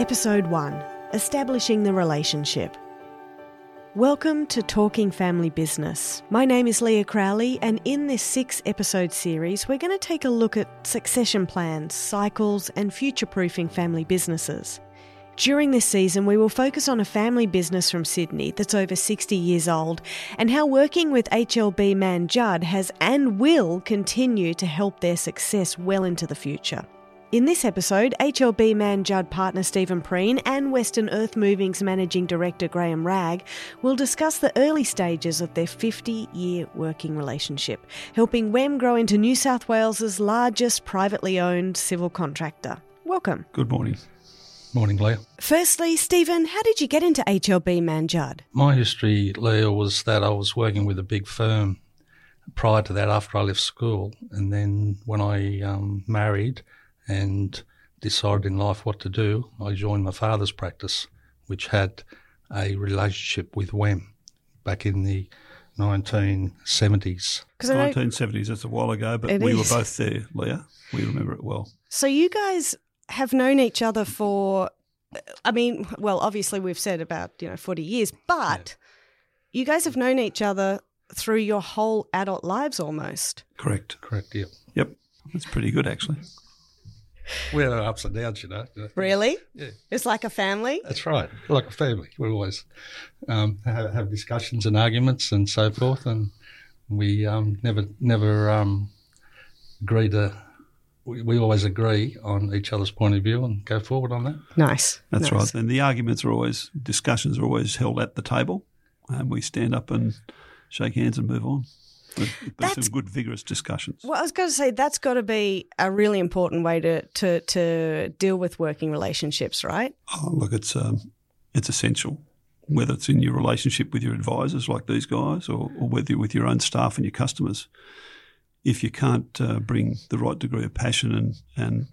Episode 1 Establishing the Relationship. Welcome to Talking Family Business. My name is Leah Crowley, and in this six episode series, we're going to take a look at succession plans, cycles, and future proofing family businesses. During this season, we will focus on a family business from Sydney that's over 60 years old and how working with HLB Mann Judd has and will continue to help their success well into the future. In this episode, HLB Mann Judd partner Stephen Preen and Western Earth Moving's managing director Graham Ragg will discuss the early stages of their 50 year working relationship, helping WEM grow into New South Wales's largest privately owned civil contractor. Welcome. Good morning. Morning, Leah. Firstly, Stephen, how did you get into HLB Mann Judd? My history, Leah, was that I was working with a big firm prior to that after I left school. And then when I um, married, and decided in life what to do, I joined my father's practice, which had a relationship with WEM back in the 1970s. 1970s, that's a while ago, but we is. were both there, Leah. We remember it well. So you guys have known each other for, I mean, well, obviously we've said about you know forty years, but you guys have known each other through your whole adult lives almost. Correct. Correct, yeah. Yep. That's pretty good, actually. We had our ups and downs, you know. Really? Yeah. It's like a family. That's right. Like a family. We always um, have, have discussions and arguments and so forth, and we um, never never um, agree to. We, we always agree on each other's point of view and go forward on that. Nice. That's Nice. right. And the arguments are always, discussions are always held at the table, and we stand up and shake hands and move on. That's- some good, vigorous discussions. Well, I was going to say that's got to be a really important way to, to, to deal with working relationships, right? Oh, look, it's um, it's essential. Whether it's in your relationship with your advisors, like these guys, or, or whether you're with your own staff and your customers, if you can't uh, bring the right degree of passion and, and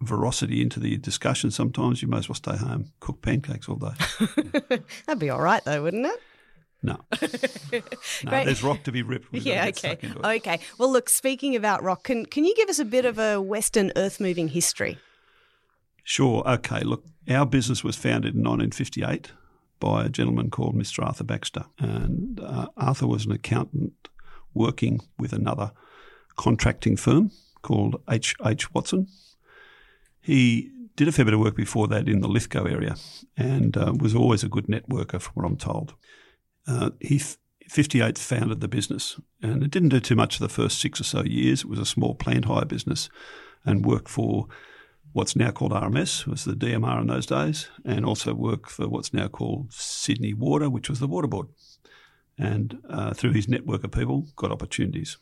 veracity into the discussion, sometimes you may as well stay home, cook pancakes all day. That'd be all right, though, wouldn't it? No, no, Great. there's rock to be ripped. We've Yeah. Okay. stuck into it. Okay. Well, look. Speaking about rock, can can you give us a bit of a Western earth moving history? Sure. Okay. Look, our business was founded in 1958 by a gentleman called Mr. Arthur Baxter. And uh, Arthur was an accountant working with another contracting firm called H. H. Watson. He did a fair bit of work before that in the Lithgow area and uh, was always a good networker, from what I'm told. Uh, he, f- 58 founded the business and it didn't do too much for the first six or so years. It was a small plant hire business and worked for what's now called RMS, was the DMR in those days, and also worked for what's now called Sydney Water, which was the water board. And uh, through his network of people, got opportunities.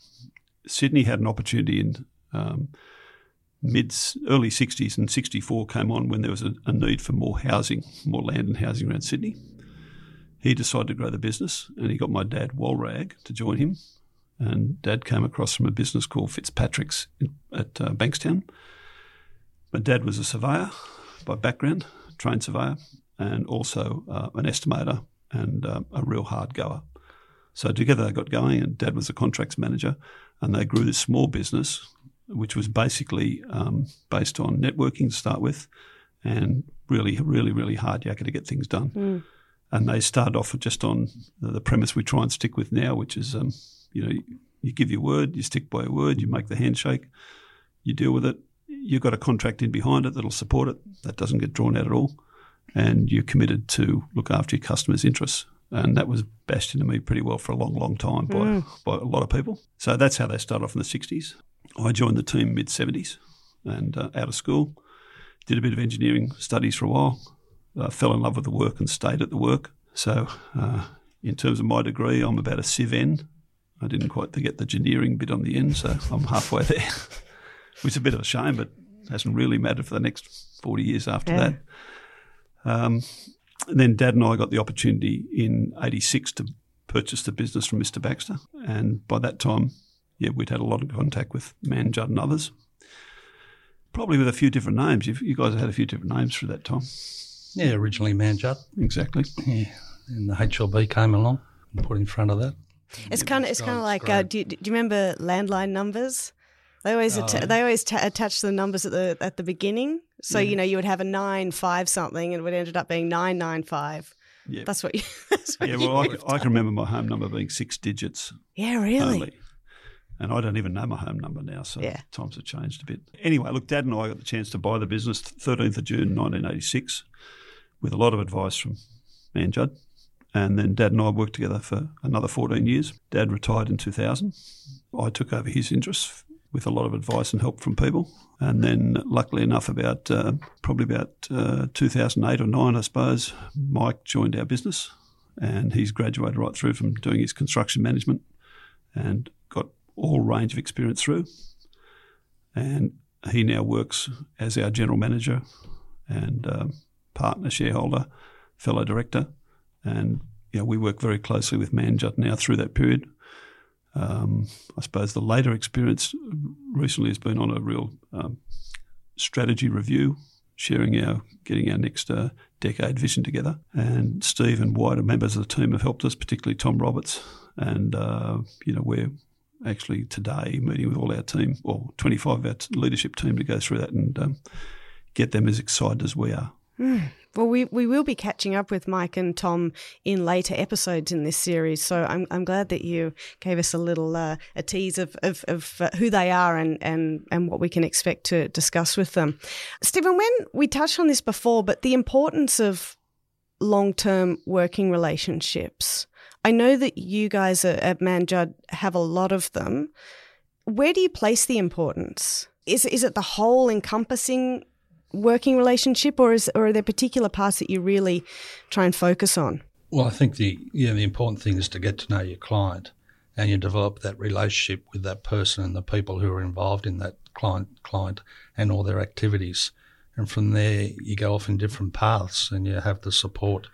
Sydney had an opportunity in um, mid early 60s, and 64 came on when there was a, a need for more housing, more land and housing around Sydney. He decided to grow the business, and he got my dad Wal Ragg to join him. And Dad came across from a business called Fitzpatrick's at uh, Bankstown. My dad was a surveyor by background, trained surveyor, and also uh, an estimator and uh, a real hard goer. So together they got going, and Dad was a contracts manager, and they grew this small business, which was basically um, based on networking to start with, and really, really, really hard yakka to get things done. And they start off just on the, premise we try and stick with now, which is, um, you know, you, give your word, you stick by your word, you make the handshake, you deal with it. You've got a contract in behind it that'll support it. That doesn't get drawn out at all. And you're committed to look after your customers' interests. And that was bashed into me pretty well for a long, long time by, by a lot of people. So that's how they started off in the 60s. I joined the team mid 70s and uh, out of school. Did a bit of engineering studies for a while. Fell in love with the work and stayed at the work. So, uh, in terms of my degree, I'm about a Civ N. I didn't quite get the engineering bit on the end, so I'm halfway there, which is a bit of a shame, but hasn't really mattered for the next 40 years after Yeah. that. Um, and then Dad and I got the opportunity in '86 to purchase the business from Mr. Baxter, and by that time, yeah, we'd had a lot of contact with Mann Judd and others. Probably with a few different names. You, you guys had a few different names through that time. Yeah, originally Mann Judd. Exactly. Yeah. And the HLB came along and put in front of that. It's kind of it's kind of like uh, do, you, do you remember landline numbers? They always Oh, atta- yeah. they always ta- attach the numbers at the at the beginning So Yeah. you know you would have a nine five something, and it would ended up being nine nine five. Yeah. That's what you. That's what yeah, you well, I, I can remember my home number being six digits yeah, really. only. And I don't even know my home number now, so Yeah. times have changed a bit. Anyway, look, Dad and I got the chance to buy the business 13th of June 1986 with a lot of advice from Mann Judd. And then Dad and I worked together for another 14 years. Dad retired in 2000. I took over his interests with a lot of advice and help from people. And then, luckily enough, about uh, probably about uh, 2008 or 9, I suppose, Mike joined our business and he's graduated right through from doing his construction management and all range of experience through. And he now works as our general manager and um, partner, shareholder, fellow director. And know, we work very closely with Mann Judd now through that period. Um, I suppose the later experience recently has been on a real um, strategy review, sharing our, getting our next uh, decade vision together. And Steve and wider members of the team have helped us, particularly Tom Roberts. And, uh, you know, we're actually today meeting with all our team, well, 25 of our leadership team to go through that and um, get them as excited as we are. Well, we, we will be catching up with Mike and Tom in later episodes in this series. So I'm, I'm glad that you gave us a little uh, a tease of, of, of uh, who they are and, and, and what we can expect to discuss with them. Stephen, when we touched on this before, but the importance of long term working relationships. I know that you guys at, Mann Judd have a lot of them. Where do you place the importance? Is, is it the whole encompassing working relationship, or is or are there particular parts that you really try and focus on? Well, I think the yeah the important thing is to get to know your client, and you develop that relationship with that person and the people who are involved in that client client and all their activities, and from there you go off in different paths, and you have the support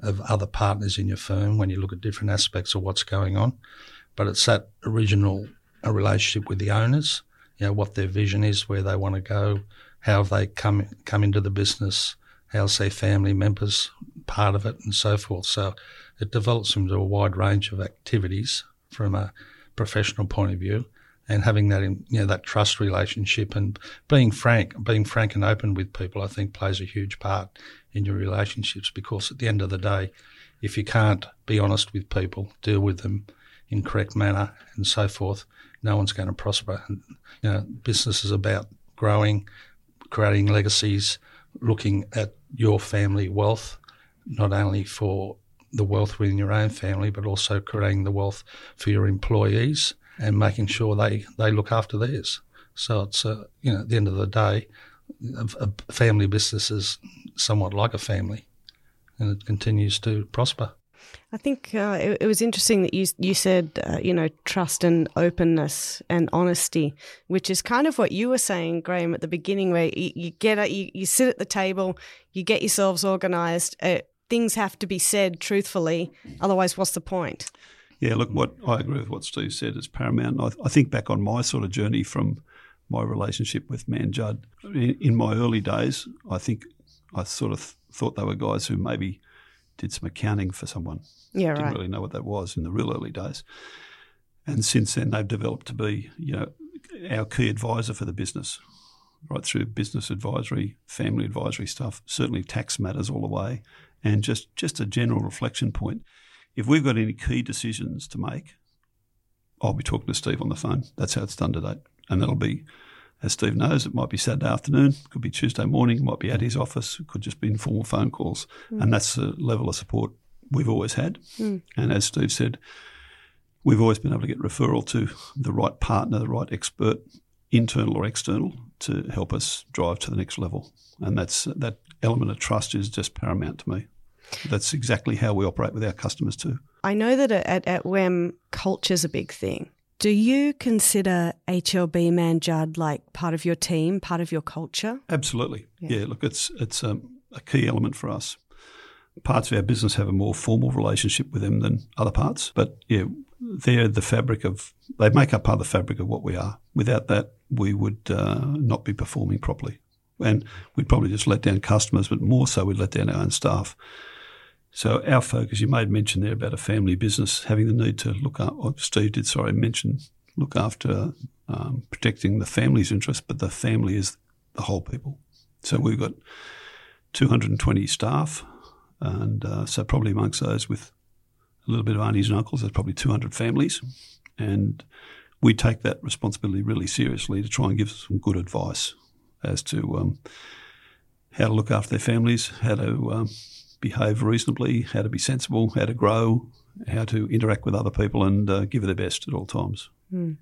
of other partners in your firm when you look at different aspects of what's going on. But it's that original a relationship with the owners, you know what their vision is, where they want to go, how they come come into the business, how's their family members part of it, and so forth. So it develops into a wide range of activities from a professional point of view, and having that in you know that trust relationship and being frank, being frank and open with people, I think plays a huge part in your relationships because at the end of the day, if you can't be honest with people, deal with them in correct manner, and so forth, no one's going to prosper. And, you know, business is about growing, creating legacies, looking at your family wealth, not only for the wealth within your own family, but also creating the wealth for your employees and making sure they, they look after theirs. So it's, uh, you know, at the end of the day, a, a family business is somewhat like a family and it continues to prosper. I think uh, it, it was interesting that you you said uh, you know trust and openness and honesty, which is kind of what you were saying, Graham, at the beginning, where you, you get at, you, you sit at the table, you get yourselves organised. Uh, things have to be said truthfully, otherwise, what's the point? Yeah, look, what I agree with what Steve said is paramount. I, I think back on my sort of journey from my relationship with Mann Judd. In, in my early days, I think I sort of thought they were guys who maybe did some accounting for someone. Yeah, Didn't right. really know what that was in the real early days. And since then, they've developed to be, you know, our key advisor for the business, right through business advisory, family advisory stuff, certainly tax matters all the way, and just just a general reflection point. If we've got any key decisions to make, I'll be talking to Steve on the phone. That's how it's done today, and that'll be. As Steve knows, it might be Saturday afternoon, could be Tuesday morning, might be at his office, it could just be informal phone calls. Hmm. And that's the level of support we've always had. Hmm. And as Steve said, we've always been able to get referral to the right partner, the right expert, internal or external, to help us drive to the next level. And that's that element of trust is just paramount to me. That's exactly how we operate with our customers too. I know that at, at WEM, culture's a big thing. Do you consider HLB Mann Judd like part of your team, part of your culture? Absolutely. Yeah. Yeah. look, it's it's um, a key element for us. Parts of our business have a more formal relationship with them than other parts, but yeah, they're the fabric of. They make up part of the fabric of what we are. Without that, we would uh, not be performing properly, and we'd probably just let down customers, but more so, we'd let down our own staff. So our focus, you made mention there about a family business having the need to look up. Steve did, sorry, mention look after um, protecting the family's interest, but the family is the whole people. So we've got 220 staff, and uh, so probably amongst those with a little bit of aunties and uncles, there's probably 200 families, and we take that responsibility really seriously to try and give some good advice as to um, how to look after their families, how to um, behave reasonably, how to be sensible, how to grow, how to interact with other people, and uh, give it their best at all times. Mm.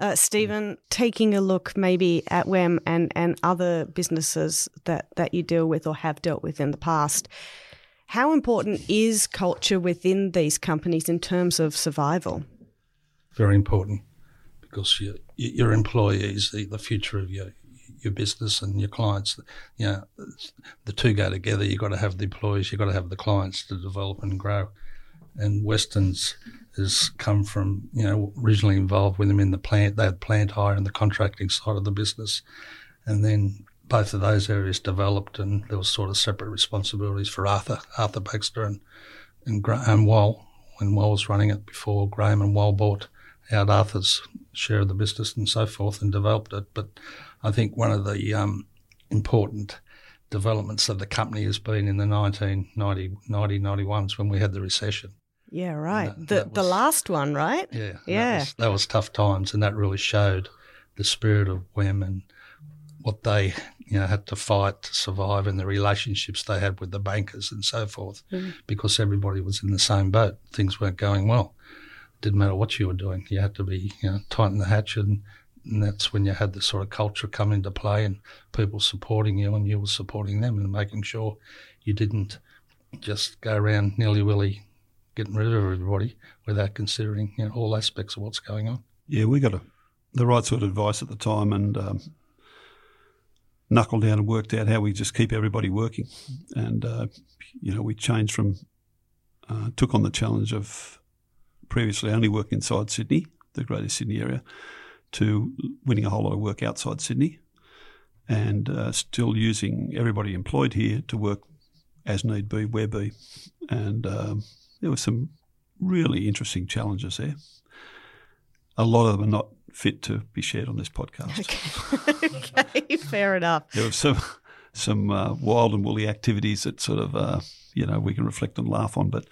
Uh, Stephen, taking a look maybe at WEM and, and other businesses that, that you deal with or have dealt with in the past, how important is culture within these companies in terms of survival? Very important because your, your employees, the, the future of your your business and your clients. You know, the two go together. You've got to have the employees, you've got to have the clients to develop and grow. And Weston's has come from, you know, originally involved with them in the plant. They had plant hire and the contracting side of the business. And then both of those areas developed and there was sort of separate responsibilities for Arthur, Arthur Baxter and, and Graham Wall when Wall was running it before Graham and Wall bought out Arthur's share of the business and so forth and developed it. But I think one of the um, important developments of the company has been in the 1990, 90, 91s when we had the recession. Yeah, right. That, the that was, the last one, right? Yeah, yeah. That was, that was, tough times, and that really showed the spirit of WEM and what they you know had to fight to survive, and the relationships they had with the bankers and so forth, mm. because everybody was in the same boat. Things weren't going well. It didn't matter what you were doing; you had to be you know tighten the hatch, and, and that's when you had the sort of culture come into play, and people supporting you, and you were supporting them, and making sure you didn't just go around nilly willy getting rid of everybody without considering you know, all aspects of what's going on. Yeah, we got a, the right sort of advice at the time and um, knuckled down and worked out how we just keep everybody working. And, uh, you know, we changed from, uh, took on the challenge of previously only working inside Sydney, the greater Sydney area, to winning a whole lot of work outside Sydney and uh, still using everybody employed here to work as need be, where be. And um, there were some really interesting challenges there. A lot of them are not fit to be shared on this podcast. Okay, okay. fair enough. There were some some uh, wild and woolly activities that sort of uh, you know we can reflect and laugh on, but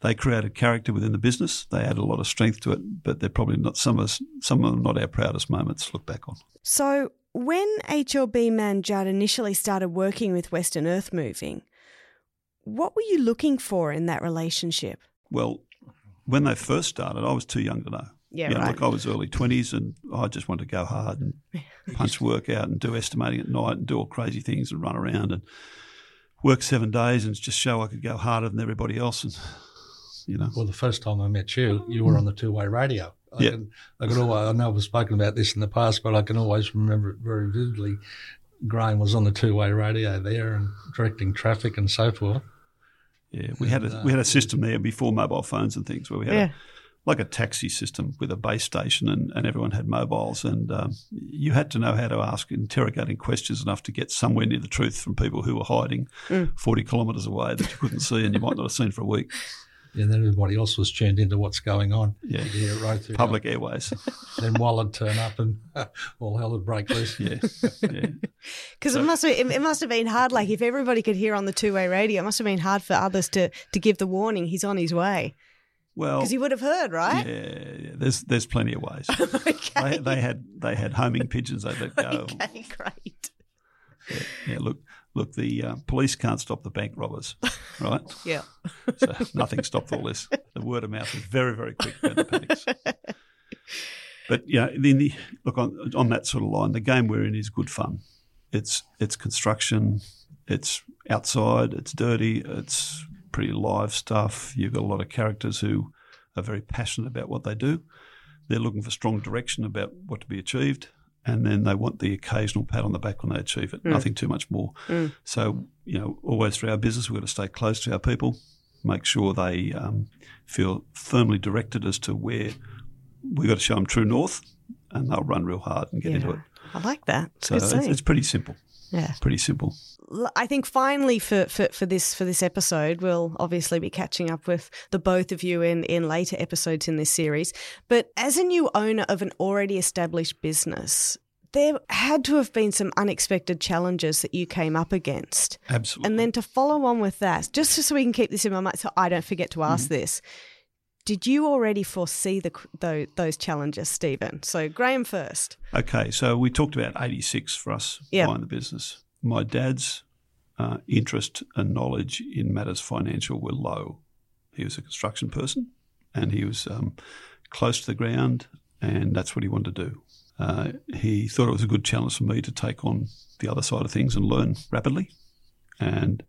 they created character within the business. They added a lot of strength to it, but they're probably not some of us, some of them not our proudest moments to look back on. So when HLB Mann Judd initially started working with Western Earth Moving, what were you looking for in that relationship? Well, when they first started, I was too young to know. Yeah, you know, right. Like I was early twenties, and I just wanted to go hard and punch work out and do estimating at night and do all crazy things and run around and work seven days and just show I could go harder than everybody else. And you know, well, the first time I met you, you were on the two-way radio. I yeah. can, I can always, I know I've spoken about this in the past, but I can always remember it very vividly. Graham was on the two-way radio there and directing traffic and so forth. Yeah, we had a we had a system there before mobile phones and things where we had Yeah. a, like a taxi system with a base station and, and everyone had mobiles and um, you had to know how to ask interrogating questions enough to get somewhere near the truth from people who were hiding Mm. 40 kilometres away that you couldn't see and you might not have seen for a week. And then everybody else was tuned into what's going on. Yeah. You could hear it right through. Public airways. Then Walla'd turn up and all hell would break loose. Yeah. yeah. Because it must have, it, it must have been hard. Like if everybody could hear on the two way radio, it must have been hard for others to to give the warning. He's on his way Well, because he would have heard, right? yeah, yeah, there's there's plenty of ways. okay. They, they had they had homing pigeons they let go. Okay, great. Yeah, yeah, look, look, the uh, police can't stop the bank robbers, right? Yeah. So nothing stopped all this. The word of mouth is very, very quick the. But yeah, then the, look on on that sort of line, the game we're in is good fun. It's it's construction, it's outside, it's dirty, it's pretty live stuff. You've got a lot of characters who are very passionate about what they do. They're looking for strong direction about what to be achieved, and then they want the occasional pat on the back when they achieve it. Nothing too much more. Mm. So you know, always through our business, we've got to stay close to our people, make sure they um, feel firmly directed as to where we've got to show them true north, and they'll run real hard and get into it. I like that. It's So it's, it's pretty simple. yeah. Pretty simple. I think finally for, for, for this for this episode, we'll obviously be catching up with the both of you in, in later episodes in this series. But as a new owner of an already established business, there had to have been some unexpected challenges that you came up against. Absolutely. And then to follow on with that, just so we can keep this in my mind so I don't forget to ask mm-hmm. this, did you already foresee the, the, those challenges, Stephen? So Graham first. Okay, so we talked about 86 for us yep. buying the business. My dad's uh, interest and knowledge in matters financial were low. He was a construction person and he was um, close to the ground, and that's what he wanted to do. Uh, he thought it was a good challenge for me to take on the other side of things and learn rapidly. And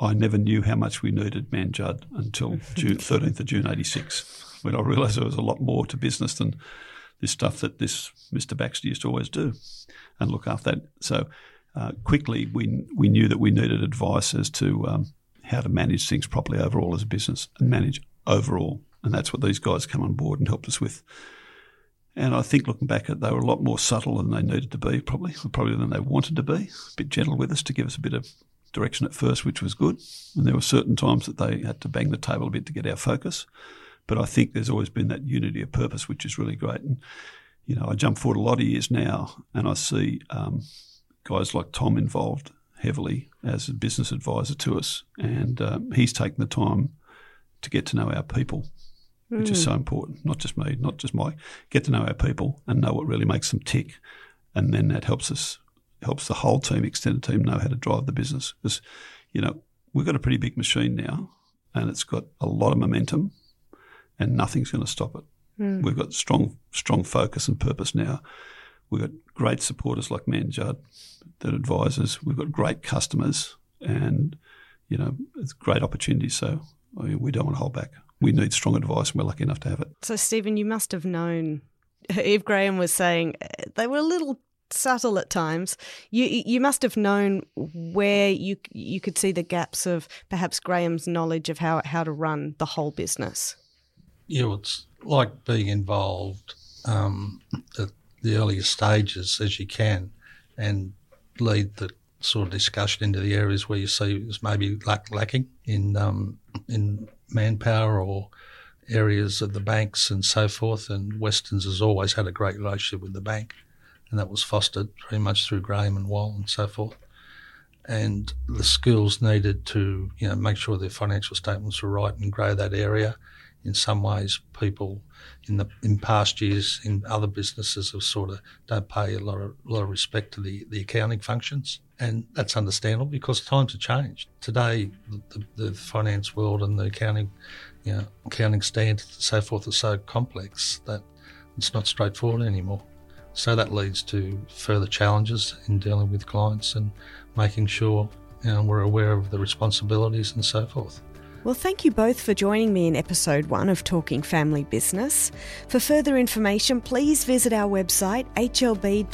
I never knew how much we needed Mann Judd until June, 13th of June 86, when I realised there was a lot more to business than this stuff that this Mr. Baxter used to always do and look after that. So uh, quickly, we, we knew that we needed advice as to um, how to manage things properly overall as a business and manage overall. And that's what these guys come on board and helped us with. And I think looking back at it, they were a lot more subtle than they needed to be, probably, probably than they wanted to be. A bit gentle with us to give us a bit of direction at first, which was good. And there were certain times that they had to bang the table a bit to get our focus. But I think there's always been that unity of purpose, which is really great. And, you know, I jump forward a lot of years now and I see um, guys like Tom involved heavily as a business advisor to us. And um, he's taken the time to get to know our people which mm. is so hmm. important. Not just me, not just Mike. Get to know our people and know what really makes them tick, and then that helps us, helps the whole team, extended team, know how to drive the business. Because, you know, we've got a pretty big machine now, and it's got a lot of momentum, and nothing's going to stop it. Mm. We've got strong, strong focus and purpose now. We've got great supporters like Mann Judd that advise us. We've got great customers, and you know, it's great opportunities. So I mean, we don't want to hold back we need strong advice, and we're lucky enough to have it. So, Stephen, you must have known. Eve Graham was saying uh, they were a little subtle at times. You you must have known where you you could see the gaps of perhaps Graham's knowledge of how how to run the whole business. Yeah, it's like being involved um, at the earliest stages as you can, and lead the sort of discussion into the areas where you see is maybe lack, lacking in um, in manpower or areas of the banks and so forth. And Weston's has always had a great relationship with the bank, and that was fostered very much through Graham and Wall and so forth. And the schools needed to, you know, make sure their financial statements were right and grow that area. In some ways, people in the in past years in other businesses have sort of don't pay a lot of lot of respect to the, the accounting functions and that's understandable because times have changed. Today, the, the, finance world and the accounting, you know, accounting standards and so forth are so complex that it's not straightforward anymore. So that leads to further challenges in dealing with clients and making sure you know, we're aware of the responsibilities and so forth. Well, thank you both for joining me in episode one of Talking Family Business. For further information, please visit our website hlb.com.au.